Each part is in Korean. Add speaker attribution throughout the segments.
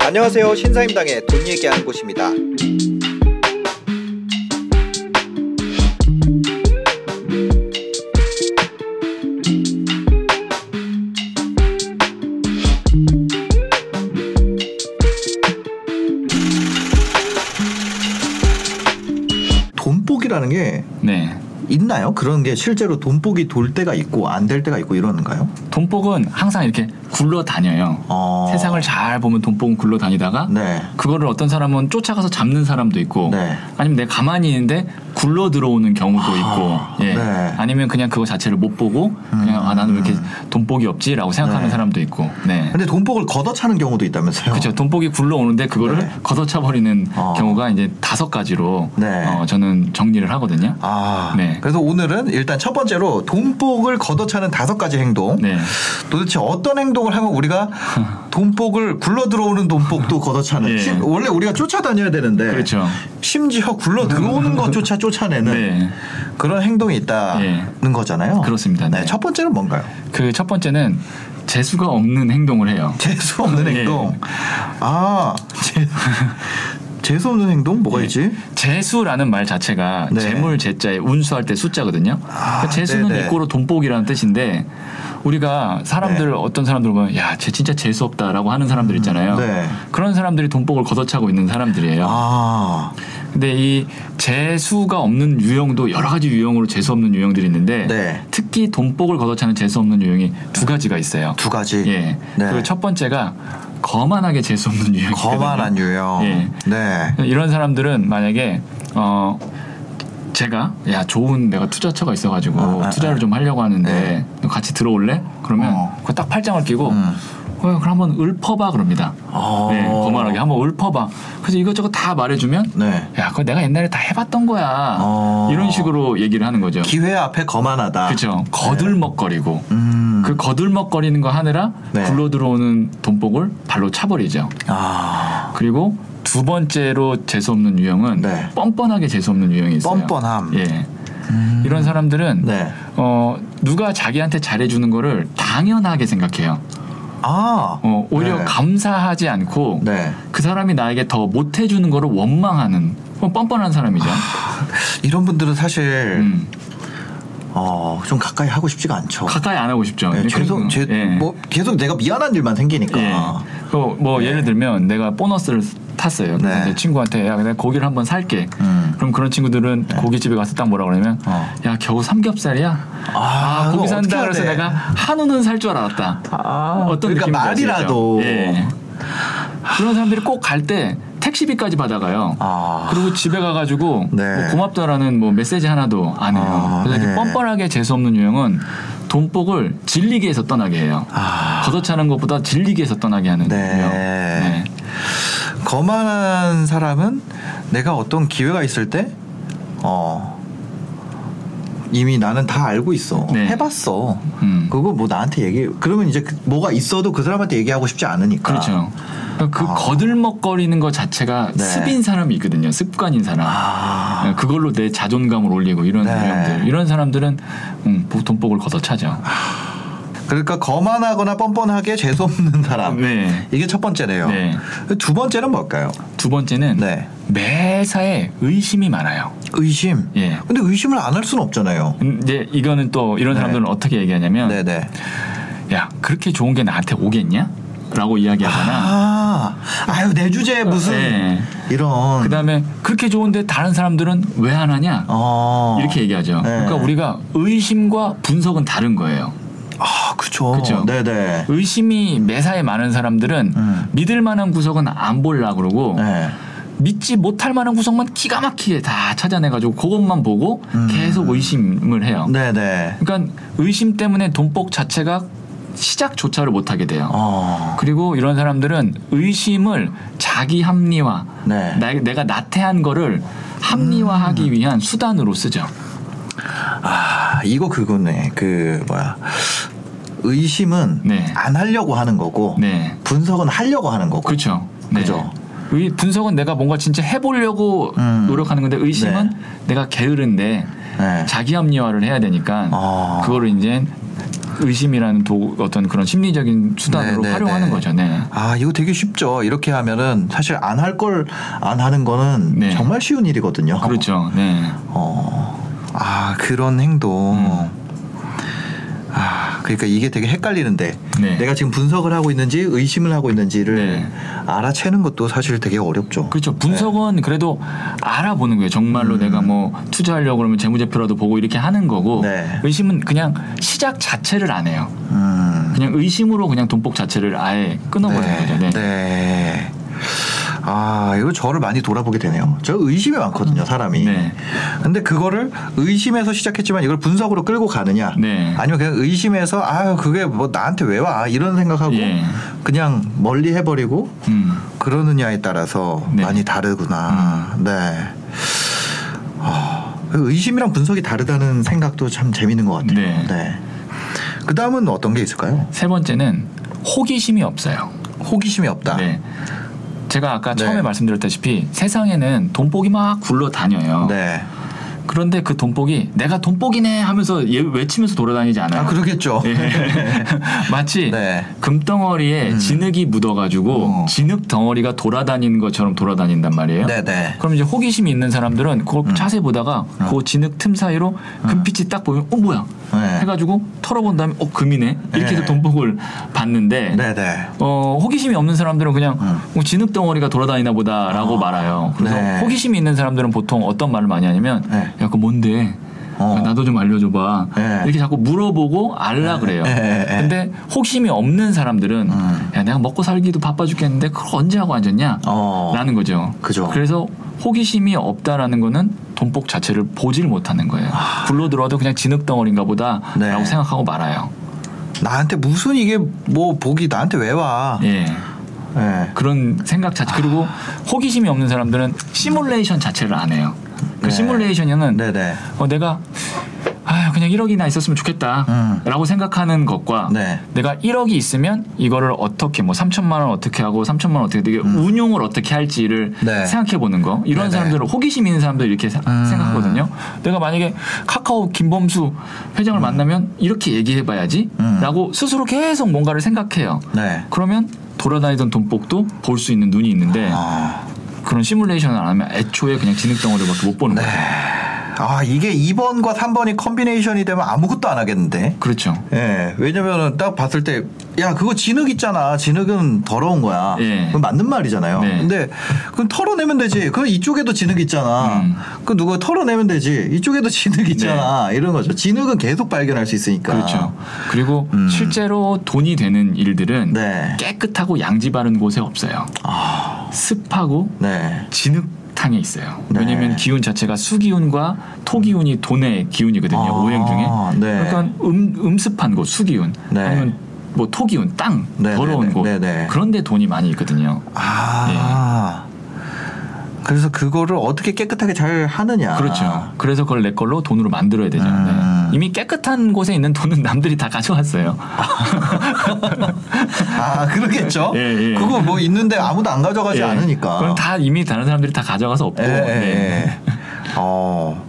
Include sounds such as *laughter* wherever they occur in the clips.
Speaker 1: 안녕하세요. 신사임당의 돈 얘기하는 곳입니다.
Speaker 2: 돈복이라는 게
Speaker 3: 네.
Speaker 2: 있나요? 그런 게 실제로 돈복이 돌 때가 있고 안 될 때가 있고 이러는가요?
Speaker 3: 돈복은 항상 이렇게 굴러 다녀요.
Speaker 2: 어.
Speaker 3: 세상을 잘 보면 돈복은 굴러 다니다가
Speaker 2: 네.
Speaker 3: 그거를 어떤 사람은 쫓아가서 잡는 사람도 있고
Speaker 2: 네.
Speaker 3: 아니면 내가 가만히 있는데 굴러 들어오는 경우도 있고 예.
Speaker 2: 네.
Speaker 3: 아니면 그냥 그거 자체를 못 보고 그냥 아 나는 왜 이렇게 돈복이 없지라고 생각하는
Speaker 2: 네.
Speaker 3: 사람도 있고 네.
Speaker 2: 근데 돈복을 걷어차는 경우도 있다면서요?
Speaker 3: 그렇죠. 돈복이 굴러오는데 그거를
Speaker 2: 네.
Speaker 3: 걷어차 버리는
Speaker 2: 어.
Speaker 3: 경우가 이제 다섯 가지로
Speaker 2: 네.
Speaker 3: 어, 저는 정리를 하거든요.
Speaker 2: 아,
Speaker 3: 네.
Speaker 2: 그래서 오늘은 일단 첫 번째로 돈복을 걷어차는 다섯 가지 행동.
Speaker 3: 네.
Speaker 2: 도대체 어떤 행동을 하면 우리가 *laughs* 돈복을 굴러 들어오는 돈복도 걷어차는.
Speaker 3: 예.
Speaker 2: 심- 원래 우리가 쫓아다녀야 되는데.
Speaker 3: 그렇죠.
Speaker 2: 심지어 굴러 들어오는 것조차 쫓아내는
Speaker 3: 네.
Speaker 2: 그런 행동이 있다는
Speaker 3: 예.
Speaker 2: 거잖아요.
Speaker 3: 그렇습니다. 네.
Speaker 2: 첫 번째는 뭔가요?
Speaker 3: 그 첫 번째는 재수가 없는 행동을 해요.
Speaker 2: 재수 없는
Speaker 3: 예.
Speaker 2: 행동. 아, *laughs* 재, 재수 없는 행동 뭐가
Speaker 3: 예.
Speaker 2: 있지?
Speaker 3: 재수라는 말 자체가
Speaker 2: 네.
Speaker 3: 재물 재자에 운수할 때 숫자거든요.
Speaker 2: 아,
Speaker 3: 그러니까 재수는
Speaker 2: 네네.
Speaker 3: 이꼬로 돈복이라는 뜻인데 우리가 사람들
Speaker 2: 네.
Speaker 3: 어떤 사람들 보면 야, 쟤 진짜 재수 없다라고 하는 사람들 있잖아요.
Speaker 2: 네.
Speaker 3: 그런 사람들이 돈복을 걷어차고 있는 사람들이에요.
Speaker 2: 아,
Speaker 3: 근데 이 재수가 없는 유형도 여러 가지 유형으로 재수 없는 유형들이 있는데
Speaker 2: 네.
Speaker 3: 특히 돈복을 걷어차는 재수 없는 유형이 두 가지가 있어요.
Speaker 2: 두 가지.
Speaker 3: 예.
Speaker 2: 네.
Speaker 3: 그첫 번째가 거만하게 재수 없는 유형이거든요.
Speaker 2: 거만한 유형.
Speaker 3: 예.
Speaker 2: 네.
Speaker 3: 이런 사람들은 만약에 어 제가 야 좋은 내가 투자처가 있어가지고
Speaker 2: 아, 아,
Speaker 3: 투자를
Speaker 2: 아.
Speaker 3: 좀 하려고 하는데
Speaker 2: 네.
Speaker 3: 너 같이 들어올래? 그러면
Speaker 2: 어.
Speaker 3: 그거 딱 팔짱을 끼고
Speaker 2: 음.
Speaker 3: 어, 그럼 한번 읊어봐 그럽니다.
Speaker 2: 어.
Speaker 3: 네, 거만하게 한번 읊어봐. 그래서 이것저것 다 말해주면
Speaker 2: 네.
Speaker 3: 야 그거 내가 옛날에 다 해봤던 거야.
Speaker 2: 어.
Speaker 3: 이런 식으로 얘기를 하는 거죠.
Speaker 2: 기회 앞에 거만하다.
Speaker 3: 그렇죠. 거들먹거리고
Speaker 2: 음.
Speaker 3: 그 거들먹거리는 거 하느라
Speaker 2: 네.
Speaker 3: 굴러 들어오는 돈복을 발로 차버리죠.
Speaker 2: 아,
Speaker 3: 그리고 두 번째로 재수 없는 유형은
Speaker 2: 네.
Speaker 3: 뻔뻔하게 재수 없는 유형이 있어요.
Speaker 2: 뻔뻔함.
Speaker 3: 예. 이런 사람들은
Speaker 2: 네.
Speaker 3: 어 누가 자기한테 잘해주는 거를 당연하게 생각해요.
Speaker 2: 아.
Speaker 3: 어 오히려
Speaker 2: 네.
Speaker 3: 감사하지 않고
Speaker 2: 네.
Speaker 3: 그 사람이 나에게 더 못해주는 거를 원망하는 어, 뻔뻔한 사람이죠.
Speaker 2: 이런 분들은 사실
Speaker 3: 음.
Speaker 2: 어, 좀 가까이 하고 싶지가 않죠.
Speaker 3: 가까이 안 하고 싶죠.
Speaker 2: 네, 계속 제,
Speaker 3: 예.
Speaker 2: 뭐 계속 내가 미안한 일만 생기니까.
Speaker 3: 예. 그뭐
Speaker 2: 네.
Speaker 3: 예를 들면 내가 보너스를 탔어요. 그래서
Speaker 2: 네.
Speaker 3: 이제 친구한테 야 내가 고기를 한번 살게.
Speaker 2: 음.
Speaker 3: 그럼 그런 친구들은 고깃집에 가서 딱 뭐라 그러면
Speaker 2: 어.
Speaker 3: 야 겨우 삼겹살이야.
Speaker 2: 아,
Speaker 3: 고기
Speaker 2: 그거
Speaker 3: 산다 그래서
Speaker 2: 돼?
Speaker 3: 내가 한우는 살 줄 알았다.
Speaker 2: 아,
Speaker 3: 어떤
Speaker 2: 그러니까 말이라도.
Speaker 3: 예. 그런 사람들이 꼭 갈 때 택시비까지 받아가요.
Speaker 2: 아.
Speaker 3: 그리고 집에 가가지고
Speaker 2: 네.
Speaker 3: 뭐 고맙다라는 뭐 메시지 하나도 안 해요.
Speaker 2: 아,
Speaker 3: 그래서
Speaker 2: 네.
Speaker 3: 이렇게 뻔뻔하게 재수 없는 유형은 돈복을 질리게 해서 떠나게 해요.
Speaker 2: 아.
Speaker 3: 걷어차는 것보다 질리게 해서 떠나게 하는
Speaker 2: 네.
Speaker 3: 유형. 네.
Speaker 2: 거만한 사람은 내가 어떤 기회가 있을 때, 어, 이미 나는 다 알고 있어.
Speaker 3: 네.
Speaker 2: 해봤어.
Speaker 3: 음.
Speaker 2: 그거 뭐 나한테 얘기, 그러면 이제 그 뭐가 있어도 그 사람한테 얘기하고 싶지 않으니까.
Speaker 3: 그렇죠. 그러니까 그
Speaker 2: 아.
Speaker 3: 거들먹거리는 것 자체가
Speaker 2: 네.
Speaker 3: 습인 사람이 있거든요. 습관인 사람.
Speaker 2: 아.
Speaker 3: 네, 그걸로 내 자존감을 올리고 이런
Speaker 2: 네.
Speaker 3: 사람들. 이런 사람들은 음, 보- 돈복을 걷어차죠.
Speaker 2: 그러니까 거만하거나 뻔뻔하게 재수 없는 사람.
Speaker 3: 네.
Speaker 2: 이게 첫 번째네요.
Speaker 3: 네.
Speaker 2: 두 번째는 뭘까요?
Speaker 3: 두 번째는
Speaker 2: 네.
Speaker 3: 매사에 의심이 많아요.
Speaker 2: 의심.
Speaker 3: 예.
Speaker 2: 근데 의심을 안 할 수는 없잖아요.
Speaker 3: 음, 이제 이거는 또 이런
Speaker 2: 네.
Speaker 3: 사람들은 어떻게 얘기하냐면
Speaker 2: 네네.
Speaker 3: 야 그렇게 좋은 게 나한테 오겠냐? 라고 이야기하거나
Speaker 2: 아, 아유 내 주제에 무슨
Speaker 3: 네.
Speaker 2: 이런.
Speaker 3: 그다음에 그렇게 좋은데 다른 사람들은 왜 안 하냐?
Speaker 2: 어.
Speaker 3: 이렇게 얘기하죠.
Speaker 2: 네.
Speaker 3: 그러니까 우리가 의심과 분석은 다른 거예요.
Speaker 2: 아, 그쵸.
Speaker 3: 그쵸.
Speaker 2: 네네.
Speaker 3: 의심이 매사에 많은 사람들은
Speaker 2: 음.
Speaker 3: 믿을 만한 구석은 안 볼라 그러고
Speaker 2: 네.
Speaker 3: 믿지 못할 만한 구석만 기가 막히게 다 찾아내가지고 그것만 보고
Speaker 2: 음.
Speaker 3: 계속 의심을 해요.
Speaker 2: 네네.
Speaker 3: 그러니까 의심 때문에 돈복 자체가 시작조차를 못하게 돼요.
Speaker 2: 어.
Speaker 3: 그리고 이런 사람들은 의심을 자기 합리화,
Speaker 2: 네.
Speaker 3: 나- 내가 나태한 거를 합리화하기 위한 수단으로 쓰죠.
Speaker 2: 아, 이거 그거네. 그, 뭐야. 의심은
Speaker 3: 네.
Speaker 2: 안 하려고 하는 거고,
Speaker 3: 네.
Speaker 2: 분석은 하려고 하는 거고.
Speaker 3: 그렇죠. 네.
Speaker 2: 그죠.
Speaker 3: 의 분석은 내가 뭔가 진짜 해보려고
Speaker 2: 음.
Speaker 3: 노력하는 건데 의심은
Speaker 2: 네.
Speaker 3: 내가 게으른데
Speaker 2: 네.
Speaker 3: 자기 합리화를 해야 되니까
Speaker 2: 아.
Speaker 3: 그거를 이제 의심이라는 도, 어떤 그런 심리적인 수단으로
Speaker 2: 네, 네,
Speaker 3: 활용하는
Speaker 2: 네.
Speaker 3: 거죠. 네.
Speaker 2: 아 이거 되게 쉽죠. 이렇게 하면은 사실 안 할 걸 안 하는 거는
Speaker 3: 네.
Speaker 2: 정말 쉬운 일이거든요.
Speaker 3: 그렇죠. 네.
Speaker 2: 어, 아 그런 행동.
Speaker 3: 음.
Speaker 2: 아 그러니까 이게 되게 헷갈리는데
Speaker 3: 네.
Speaker 2: 내가 지금 분석을 하고 있는지 의심을 하고 있는지를
Speaker 3: 네.
Speaker 2: 알아채는 것도 사실 되게 어렵죠.
Speaker 3: 그렇죠. 분석은 그래도 알아보는 거예요. 정말로
Speaker 2: 음.
Speaker 3: 내가 뭐 투자하려고 그러면 재무제표라도 보고 이렇게 하는 거고
Speaker 2: 네.
Speaker 3: 의심은 그냥 시작 자체를 안 해요.
Speaker 2: 음.
Speaker 3: 그냥 의심으로 그냥 돈복 자체를 아예 끊어버리는 거죠. 네.
Speaker 2: 네. 아, 이거 저를 많이 돌아보게 되네요. 저 의심이 많거든요, 사람이.
Speaker 3: 네.
Speaker 2: 근데 그거를 의심에서 시작했지만 이걸 분석으로 끌고 가느냐?
Speaker 3: 네.
Speaker 2: 아니면 그냥 의심에서 아유, 그게 뭐 나한테 왜 와? 이런 생각하고
Speaker 3: 예.
Speaker 2: 그냥 멀리 해버리고
Speaker 3: 음.
Speaker 2: 그러느냐에 따라서
Speaker 3: 네.
Speaker 2: 많이 다르구나. 네. 아, 의심이랑 분석이 다르다는 생각도 참 재밌는 것 같아요.
Speaker 3: 네.
Speaker 2: 그 다음은 어떤 게 있을까요?
Speaker 3: 세 번째는 호기심이 없어요.
Speaker 2: 호기심이 없다.
Speaker 3: 네. 제가 아까
Speaker 2: 네.
Speaker 3: 처음에 말씀드렸다시피 세상에는 돈복이 막 굴러 다녀요.
Speaker 2: 네.
Speaker 3: 그런데 그 돈복이 내가 돈복이네 하면서 얘 외치면서 돌아다니지 않아요.
Speaker 2: 아, 그러겠죠.
Speaker 3: 예. *laughs* *laughs* 마치
Speaker 2: 네.
Speaker 3: 금덩어리에
Speaker 2: 음.
Speaker 3: 진흙이 묻어가지고
Speaker 2: 어.
Speaker 3: 진흙 덩어리가 돌아다니는 것처럼 돌아다닌단 말이에요.
Speaker 2: 네네.
Speaker 3: 그럼 이제 호기심이 있는 사람들은 그걸
Speaker 2: 음.
Speaker 3: 자세히 보다가 그 진흙 틈 사이로 금빛이 딱 보면 어 뭐야
Speaker 2: 네.
Speaker 3: 해가지고 털어본 다음에 어 금이네 이렇게 해서
Speaker 2: 네.
Speaker 3: 돈복을 받는데
Speaker 2: 네네.
Speaker 3: 어, 호기심이 없는 사람들은 그냥
Speaker 2: 음.
Speaker 3: 뭐 진흙 덩어리가 돌아다니나 보다라고 말아요. 그래서
Speaker 2: 네.
Speaker 3: 호기심이 있는 사람들은 보통 어떤 말을 많이 하냐면
Speaker 2: 네.
Speaker 3: 야, 그 뭔데?
Speaker 2: 어.
Speaker 3: 나도 좀 알려줘봐.
Speaker 2: 네.
Speaker 3: 이렇게 자꾸 물어보고 알라 그래요.
Speaker 2: 네, 네, 네.
Speaker 3: 근데 호기심이 없는 사람들은
Speaker 2: 음.
Speaker 3: 야, 내가 먹고 살기도 바빠 죽겠는데 그걸 언제 하고 앉았냐?
Speaker 2: 어.
Speaker 3: 라는 거죠.
Speaker 2: 그죠.
Speaker 3: 그래서 호기심이 없다라는 거는 돈복 자체를 보질 못하는 거예요. 굴러 들어와도 그냥 진흙 덩어리인가 보다라고
Speaker 2: 아. 네.
Speaker 3: 생각하고 말아요.
Speaker 2: 나한테 무슨 이게 뭐 복이 나한테 왜 와?
Speaker 3: 예.
Speaker 2: 예.
Speaker 3: 그런 생각 자체 그리고 호기심이 없는 사람들은 시뮬레이션 자체를 안 해요. 그
Speaker 2: 네.
Speaker 3: 시뮬레이션은
Speaker 2: 네네.
Speaker 3: 어, 내가 아 그냥 1억이나 있었으면 좋겠다라고
Speaker 2: 음.
Speaker 3: 생각하는 것과
Speaker 2: 네.
Speaker 3: 내가 1억이 있으면 이거를 어떻게 뭐 3천만 원 어떻게 하고 3천만 원 어떻게 되게 운용을 어떻게 할지를
Speaker 2: 음. 네.
Speaker 3: 생각해 보는 거 이런
Speaker 2: 네네.
Speaker 3: 사람들은 호기심 있는 사람들 이렇게 사-
Speaker 2: 음.
Speaker 3: 생각하거든요. 내가 만약에 카카오 김범수 회장을 만나면 이렇게 얘기해 봐야지
Speaker 2: 음.
Speaker 3: 라고 스스로 계속 뭔가를 생각해요.
Speaker 2: 네.
Speaker 3: 그러면 돌아다니던 돈복도 볼 수 있는 눈이 있는데
Speaker 2: 아.
Speaker 3: 그런 시뮬레이션을 안 하면 애초에 그냥 진흙 덩어리밖에 못 보는 거예요.
Speaker 2: 아 이게 2번과 3번이 combination이 되면 아무것도 안 하겠는데.
Speaker 3: 그렇죠.
Speaker 2: 예, 왜냐면은 딱 봤을 때, 야, 그거 진흙 있잖아. 진흙은 더러운 거야.
Speaker 3: 예.
Speaker 2: 그건 맞는 말이잖아요.
Speaker 3: 네.
Speaker 2: 근데, 그건 털어내면 되지. 그럼 이쪽에도 진흙 있잖아.
Speaker 3: 음.
Speaker 2: 그 누가 털어내면 되지. 이쪽에도 진흙 있잖아. 이런 거죠. 진흙은 계속 발견할 수 있으니까.
Speaker 3: 네. 그렇죠. 그리고
Speaker 2: 음.
Speaker 3: 실제로 돈이 되는 일들은
Speaker 2: 네.
Speaker 3: 깨끗하고 양지 바른 곳에 없어요.
Speaker 2: 아,
Speaker 3: 습하고
Speaker 2: 네.
Speaker 3: 진흙 탕에 있어요.
Speaker 2: 네.
Speaker 3: 왜냐하면 기운 자체가 수기운과 토기운이 돈의 기운이거든요.
Speaker 2: 아,
Speaker 3: 오행 중에.
Speaker 2: 네.
Speaker 3: 그러니까 음, 음습한 곳 수기운
Speaker 2: 네.
Speaker 3: 아니면 뭐 토기운 땅
Speaker 2: 네,
Speaker 3: 더러운
Speaker 2: 네,
Speaker 3: 곳
Speaker 2: 네, 네.
Speaker 3: 그런데 돈이 많이 있거든요.
Speaker 2: 아. 그래서 그거를 어떻게 깨끗하게 잘 하느냐.
Speaker 3: 그렇죠. 그래서 그걸 내 걸로 돈으로 만들어야 되죠.
Speaker 2: 음.
Speaker 3: 네. 이미 깨끗한 곳에 있는 돈은 남들이 다 가져왔어요. *laughs*
Speaker 2: 아, 그러겠죠.
Speaker 3: 예, 예.
Speaker 2: 그거 뭐 있는데 아무도 안 가져가지
Speaker 3: 예.
Speaker 2: 않으니까.
Speaker 3: 그럼 다 이미 다른 사람들이 다 가져가서 없고.
Speaker 2: 예, 예,
Speaker 3: 네.
Speaker 2: 예. 어.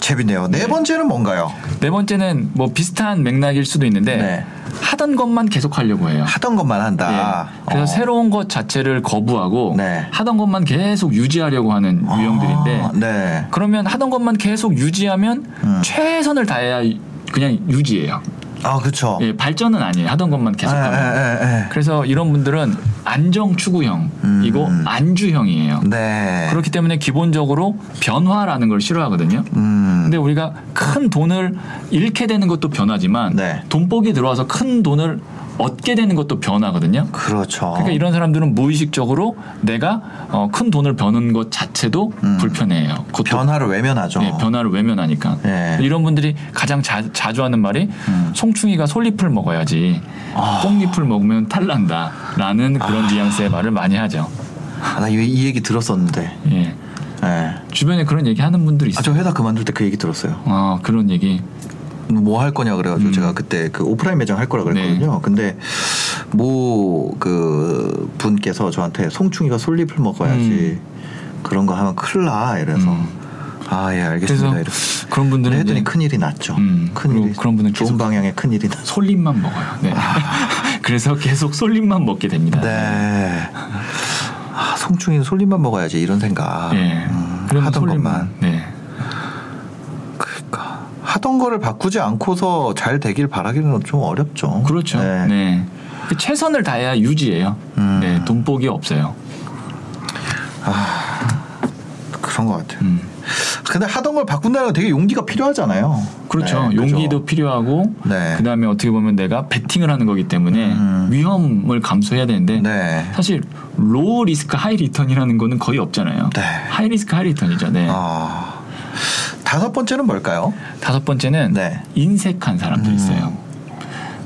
Speaker 2: 재밌네요. 네 번째는 뭔가요?
Speaker 3: 네 번째는 뭐 비슷한 맥락일 수도 있는데
Speaker 2: 네.
Speaker 3: 하던 것만 계속 하려고 해요.
Speaker 2: 하던 것만 한다.
Speaker 3: 예. 그래서
Speaker 2: 어.
Speaker 3: 새로운 것 자체를 거부하고
Speaker 2: 네.
Speaker 3: 하던 것만 계속 유지하려고 하는 유형들인데
Speaker 2: 아, 네.
Speaker 3: 그러면 하던 것만 계속 유지하면
Speaker 2: 음.
Speaker 3: 최선을 다해야 그냥 유지해요.
Speaker 2: 아, 그렇죠.
Speaker 3: 예, 발전은 아니에요. 하던 것만 계속하면.
Speaker 2: 예, 예, 예.
Speaker 3: 그래서 이런 분들은 안정 추구형이고
Speaker 2: 음.
Speaker 3: 안주형이에요.
Speaker 2: 네.
Speaker 3: 그렇기 때문에 기본적으로 변화라는 걸 싫어하거든요.
Speaker 2: 음.
Speaker 3: 근데 우리가 큰 돈을 잃게 되는 것도 변화지만
Speaker 2: 네.
Speaker 3: 돈복이 들어와서 큰 돈을 얻게 되는 것도 변화거든요.
Speaker 2: 그렇죠.
Speaker 3: 그러니까 이런 사람들은 무의식적으로 내가 어, 큰 돈을 버는 것 자체도
Speaker 2: 음.
Speaker 3: 불편해해요. 그것도
Speaker 2: 변화를 외면하죠.
Speaker 3: 예, 변화를 외면하니까.
Speaker 2: 예.
Speaker 3: 이런 분들이 가장 자, 주 하는 말이
Speaker 2: 음.
Speaker 3: 송충이가 솔잎을 먹어야지
Speaker 2: 아.
Speaker 3: 뽕잎을 먹으면 탈난다라는 그런 뉘앙스의 말을 많이 하죠.
Speaker 2: 아, 나이 이 얘기 들었었는데.
Speaker 3: 예.
Speaker 2: 예.
Speaker 3: 주변에 그런 얘기 하는 분들이
Speaker 2: 아,
Speaker 3: 있어요.
Speaker 2: 저 회사 그만둘 때 그 얘기 들었어요.
Speaker 3: 아, 그런 얘기.
Speaker 2: 뭐 할 거냐 그래가지고
Speaker 3: 음.
Speaker 2: 제가 그때 그 오프라인 매장 할 거라 그랬거든요. 근데 뭐 그 분께서 저한테 송충이가 솔잎을 먹어야지 그런 거 하면 큰일 나 이래서
Speaker 3: 음.
Speaker 2: 아, 예, 알겠습니다. 이렇게.
Speaker 3: 그런 분들은
Speaker 2: 했더니
Speaker 3: 이제
Speaker 2: 큰일이 났죠.
Speaker 3: 음,
Speaker 2: 큰 일이.
Speaker 3: 그리고 그런 분은
Speaker 2: 좋은 방향에 큰 일이 났
Speaker 3: 솔잎만 먹어요. 네. *laughs* 그래서 계속 솔잎만 먹게 됩니다.
Speaker 2: 네. 아, 송충이는 솔잎만 먹어야지 이런 생각.
Speaker 3: 예.
Speaker 2: 음, 하던
Speaker 3: 솔잎만.
Speaker 2: 것만.
Speaker 3: 네.
Speaker 2: 하던 거를 바꾸지 않고서 잘 되길 바라기는 좀 어렵죠.
Speaker 3: 그렇죠.
Speaker 2: 네.
Speaker 3: 네. 그 최선을 다해야 유지해요.
Speaker 2: 음.
Speaker 3: 네. 돈복이 없어요.
Speaker 2: 그런 것 같아요.
Speaker 3: 음.
Speaker 2: 근데 하던 걸 바꾼다는 건 되게 용기가 필요하잖아요.
Speaker 3: 그렇죠.
Speaker 2: 네,
Speaker 3: 용기도
Speaker 2: 그죠?
Speaker 3: 필요하고
Speaker 2: 네.
Speaker 3: 그다음에 어떻게 보면 내가 베팅을 하는 거기 때문에
Speaker 2: 음.
Speaker 3: 위험을 감수해야 되는데
Speaker 2: 네.
Speaker 3: 사실 low risk high return이라는 거는 거의 없잖아요.
Speaker 2: 네.
Speaker 3: high risk high return이죠. 네.
Speaker 2: 아, 다섯 번째는 뭘까요?
Speaker 3: 다섯 번째는
Speaker 2: 네.
Speaker 3: 인색한 사람도
Speaker 2: 음.
Speaker 3: 있어요.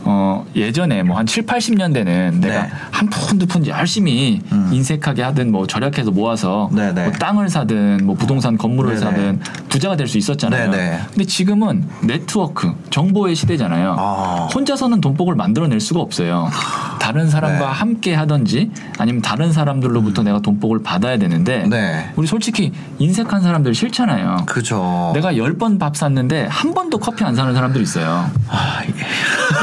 Speaker 3: 어, 예전에 뭐한 7, 80년대는 내가
Speaker 2: 네.
Speaker 3: 한푼두푼 열심히
Speaker 2: 음.
Speaker 3: 인색하게 하든 뭐 절약해서 모아서
Speaker 2: 네, 네.
Speaker 3: 뭐 땅을 사든 뭐 부동산 건물을
Speaker 2: 네,
Speaker 3: 사든 부자가 될 수 있었잖아요.
Speaker 2: 네, 네.
Speaker 3: 근데 지금은 네트워크, 정보의 시대잖아요.
Speaker 2: 아.
Speaker 3: 혼자서는 돈복을 만들어낼 수가 없어요. 다른 사람과
Speaker 2: 네.
Speaker 3: 함께 하든지 아니면 다른 사람들로부터 내가 돈복을 받아야 되는데
Speaker 2: 네.
Speaker 3: 우리 솔직히 인색한 사람들 싫잖아요.
Speaker 2: 그죠.
Speaker 3: 내가 열 번 밥 샀는데 한 번도 커피 안 사는 사람들 있어요.
Speaker 2: 아, 이게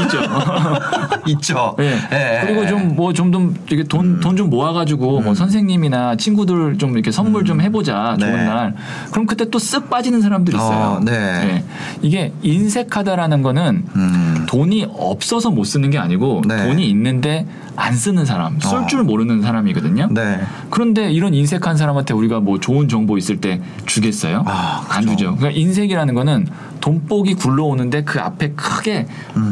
Speaker 3: 있죠. *laughs*
Speaker 2: 있죠.
Speaker 3: 예.
Speaker 2: 예,
Speaker 3: 그리고
Speaker 2: 예.
Speaker 3: 좀뭐 좀좀 이게 돈 돈 좀 모아가지고 뭐 선생님이나 친구들 좀 이렇게 선물 좀 해보자 좋은
Speaker 2: 네.
Speaker 3: 날. 그럼 그때 또 쓱 빠지는 사람들 있어요.
Speaker 2: 어, 네.
Speaker 3: 이게 인색하다라는 거는
Speaker 2: 음.
Speaker 3: 돈이 없어서 못 쓰는 게 아니고
Speaker 2: 네.
Speaker 3: 돈이 있는데 안 쓰는 사람, 쓸
Speaker 2: 어.
Speaker 3: 줄 모르는 사람이거든요.
Speaker 2: 네.
Speaker 3: 그런데 이런 인색한 사람한테 우리가 뭐 좋은 정보 있을 때 주겠어요?
Speaker 2: 아,
Speaker 3: 안. 주죠. 그러니까 인색이라는 거는 돈복이 굴러오는데 그 앞에 크게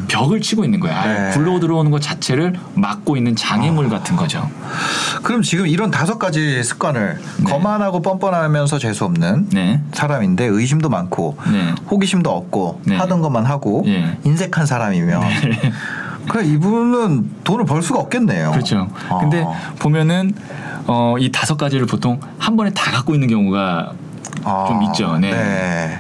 Speaker 3: 벽을 치고 있는 거야.
Speaker 2: 음. 네. 아.
Speaker 3: 굴러 들어오는 것 자체를 막고 있는 장애물 같은 거죠.
Speaker 2: 그럼 지금 이런 다섯 가지 습관을
Speaker 3: 네.
Speaker 2: 거만하고 뻔뻔하면서 재수 없는
Speaker 3: 네.
Speaker 2: 사람인데 의심도 많고
Speaker 3: 네.
Speaker 2: 호기심도 없고
Speaker 3: 네.
Speaker 2: 하던 것만 하고
Speaker 3: 예.
Speaker 2: 인색한 사람이면 그래 이분은 돈을 벌 수가 없겠네요.
Speaker 3: 그렇죠.
Speaker 2: 아.
Speaker 3: 근데 보면은 어, 이 다섯 가지를 보통 한 번에 다 갖고 있는 경우가
Speaker 2: 아,
Speaker 3: 좀 있죠. 네.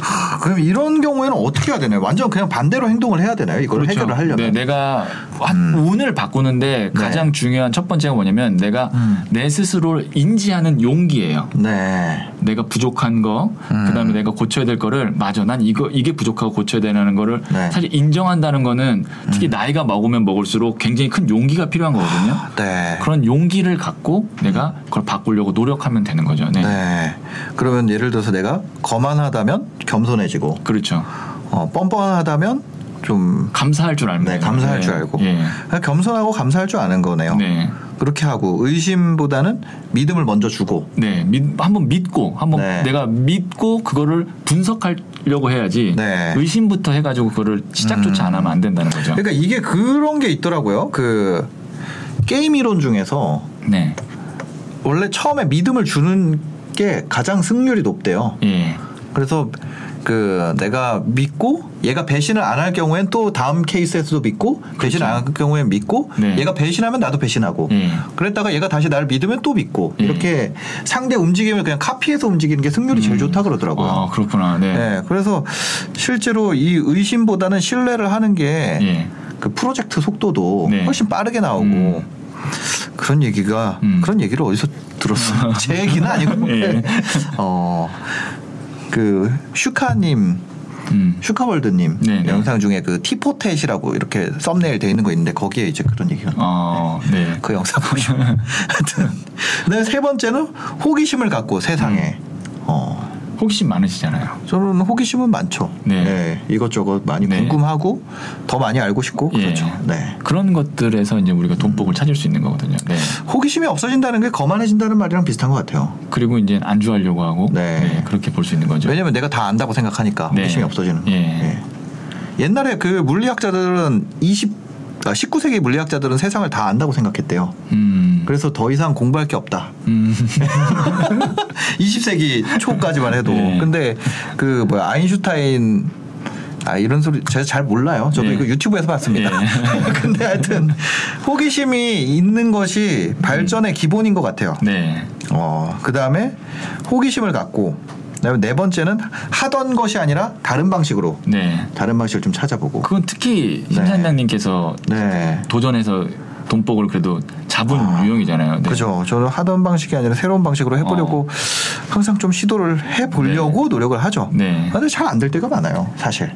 Speaker 2: 하, 그럼 이런 경우에는 어떻게 해야 되나요? 완전 그냥 반대로 행동을 해야 되나요? 이걸 해결을 하려면?
Speaker 3: 네, 내가 한
Speaker 2: 음.
Speaker 3: 운을 바꾸는데
Speaker 2: 네.
Speaker 3: 가장 중요한 첫 번째가 뭐냐면 내가
Speaker 2: 음.
Speaker 3: 내 스스로를 인지하는 용기예요.
Speaker 2: 네.
Speaker 3: 내가 부족한 거,
Speaker 2: 음.
Speaker 3: 그다음에 내가 고쳐야 될 거를 맞아. 난 이거 이게 부족하고 고쳐야 되는 거를
Speaker 2: 네. 음.
Speaker 3: 사실 인정한다는 거는 특히 나이가 먹으면 먹을수록 굉장히 큰 용기가 필요한 거거든요.
Speaker 2: 네.
Speaker 3: 그런 용기를 갖고 내가 그걸 바꾸려고 노력하면 되는 거죠. 네.
Speaker 2: 네. 그러면 예를 들어서 내가 거만하다면 겸손해 지고
Speaker 3: 그렇죠.
Speaker 2: 어, 뻔뻔하다면 좀
Speaker 3: 감사할 줄 알면
Speaker 2: 네. 감사할
Speaker 3: 네.
Speaker 2: 줄 알고
Speaker 3: 예.
Speaker 2: 그냥 겸손하고 감사할 줄 아는 거네요.
Speaker 3: 네.
Speaker 2: 그렇게 하고 의심보다는 믿음을 먼저 주고
Speaker 3: 네, 믿, 한번 믿고 한번
Speaker 2: 네.
Speaker 3: 내가 믿고 그거를 분석하려고 해야지
Speaker 2: 네.
Speaker 3: 의심부터 해가지고 그거를 시작조차 안 하면 안 된다는 거죠.
Speaker 2: 그러니까 이게 그런 게 있더라고요. 그 게임 이론 중에서
Speaker 3: 네,
Speaker 2: 원래 처음에 믿음을 주는 게 가장 승률이 높대요.
Speaker 3: 예,
Speaker 2: 그래서 그 내가 믿고 얘가 배신을 안 할 경우엔 또 다음 케이스에서도 믿고 배신 안할 경우엔 믿고
Speaker 3: 네.
Speaker 2: 얘가 배신하면 나도 배신하고
Speaker 3: 예.
Speaker 2: 그랬다가 얘가 다시 나를 믿으면 또 믿고
Speaker 3: 예.
Speaker 2: 이렇게 상대 움직임을 그냥 카피해서 움직이는 게 승률이 제일 좋다 그러더라고요.
Speaker 3: 아 그렇구나. 네,
Speaker 2: 네, 그래서 실제로 이 의심보다는 신뢰를 하는 게
Speaker 3: 예.
Speaker 2: 그 프로젝트 속도도
Speaker 3: 네.
Speaker 2: 훨씬 빠르게 나오고
Speaker 3: 음.
Speaker 2: 그런 얘기가
Speaker 3: 음.
Speaker 2: 그런 얘기를 어디서 들었어? *laughs* 제 얘기는 아니고
Speaker 3: 예.
Speaker 2: 어 그 슈카님
Speaker 3: 음.
Speaker 2: 슈카월드님
Speaker 3: 네, 네.
Speaker 2: 영상 중에 그 티포텟이라고 이렇게 썸네일 돼 있는 거 있는데 거기에 이제 그런 얘기가
Speaker 3: 어, 네.
Speaker 2: 그 영상 보시면 *laughs* 하여튼 근데 세 번째는 호기심을 갖고 세상에
Speaker 3: 음.
Speaker 2: 어
Speaker 3: 호기심 많으시잖아요.
Speaker 2: 저는 호기심은 많죠.
Speaker 3: 네.
Speaker 2: 네, 이것저것 많이
Speaker 3: 네.
Speaker 2: 궁금하고 더 많이 알고 싶고
Speaker 3: 예.
Speaker 2: 그렇죠. 네.
Speaker 3: 그런 것들에서 이제 우리가 돈복을 찾을 수 있는 거거든요. 네.
Speaker 2: 호기심이 없어진다는 게 거만해진다는 말이랑 비슷한 것 같아요.
Speaker 3: 그리고 이제 안주하려고 하고
Speaker 2: 네.
Speaker 3: 네, 그렇게 볼 수 있는 거죠.
Speaker 2: 왜냐면 내가 다 안다고 생각하니까
Speaker 3: 네.
Speaker 2: 호기심이 없어지는.
Speaker 3: 예.
Speaker 2: 예. 옛날에 그 물리학자들은 20 아, 19세기 물리학자들은 세상을 다 안다고 생각했대요.
Speaker 3: 음.
Speaker 2: 그래서 더 이상 공부할 게 없다.
Speaker 3: 음. *laughs*
Speaker 2: 20세기 초까지만 해도.
Speaker 3: 네.
Speaker 2: 근데 그 뭐야 아인슈타인 아 이런 소리 제가 잘 몰라요. 저도
Speaker 3: 네.
Speaker 2: 이거 유튜브에서 봤습니다.
Speaker 3: 예. *laughs*
Speaker 2: 근데 하여튼 호기심이 있는 것이 발전의 기본인 것 같아요.
Speaker 3: 네.
Speaker 2: 어, 그 다음에 호기심을 갖고, 그다음에 네 번째는 하던 것이 아니라 다른 방식으로,
Speaker 3: 네.
Speaker 2: 다른 방식을 좀 찾아보고.
Speaker 3: 그건 특히
Speaker 2: 네.
Speaker 3: 심사님께서
Speaker 2: 네.
Speaker 3: 도전해서 돈복을 그래도 잡은 유형이잖아요. 네.
Speaker 2: 그죠. 저는 하던 방식이 아니라 새로운 방식으로 해보려고 항상 좀 시도를 해보려고 노력을 하죠.
Speaker 3: 어. 네.
Speaker 2: 근데 잘 안 될 때가 많아요, 사실.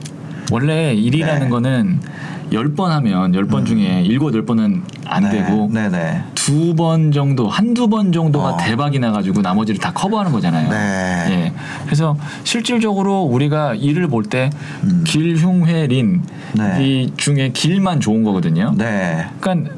Speaker 3: 원래 일이라는
Speaker 2: 네.
Speaker 3: 거는 열 번 하면 열 번 중에 일곱 열 번은 안
Speaker 2: 네,
Speaker 3: 되고
Speaker 2: 네네.
Speaker 3: 두번 정도 한두 번 정도가
Speaker 2: 어.
Speaker 3: 대박이 나가지고 나머지를 다 커버하는 거잖아요.
Speaker 2: 네.
Speaker 3: 예. 그래서 실질적으로 우리가 일을 볼때
Speaker 2: 음.
Speaker 3: 길흉회린
Speaker 2: 네.
Speaker 3: 이 중에 길만 좋은 거거든요.
Speaker 2: 네.
Speaker 3: 그러니까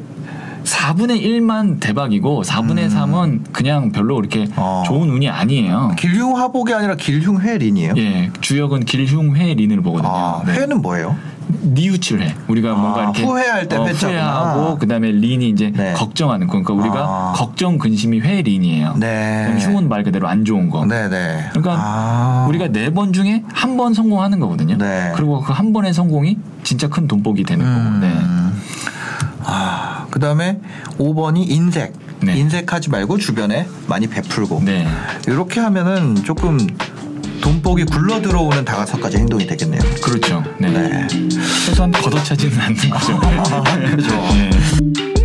Speaker 3: 4분의 1만 대박이고 4분의 3은 그냥 별로 그렇게
Speaker 2: 음. 어.
Speaker 3: 좋은 운이 아니에요.
Speaker 2: 길흉화복이 아니라 길흉회 린이에요.
Speaker 3: 예, 주역은 길흉회 린을 보거든요.
Speaker 2: 아,
Speaker 3: 네.
Speaker 2: 회는 뭐예요?
Speaker 3: 니우칠회. 우리가
Speaker 2: 아,
Speaker 3: 뭔가 이렇게
Speaker 2: 후회할 때 회자구나.
Speaker 3: 후회하고 그다음에 린이 이제
Speaker 2: 네.
Speaker 3: 걱정하는 거. 그러니까 우리가
Speaker 2: 아.
Speaker 3: 걱정 근심이 회 린이에요.
Speaker 2: 네.
Speaker 3: 그럼 흉은 말 그대로 안 좋은 거.
Speaker 2: 네 네.
Speaker 3: 그러니까
Speaker 2: 아.
Speaker 3: 우리가 네 번 중에 한 번 성공하는 거거든요.
Speaker 2: 네.
Speaker 3: 그리고 그 한 번의 성공이 진짜 큰 돈복이 되는 거고. 네.
Speaker 2: 음. 아, 그 다음에 5번이 인색.
Speaker 3: 네.
Speaker 2: 인색하지 말고 주변에 많이 베풀고.
Speaker 3: 네.
Speaker 2: 이렇게 하면은 조금 돈복이 굴러 들어오는 다가서까지 행동이 되겠네요.
Speaker 3: 그렇죠. 네.
Speaker 2: 네.
Speaker 3: 최소한 걷어차지는 않는 거죠. *laughs*
Speaker 2: 그렇죠.
Speaker 3: 네.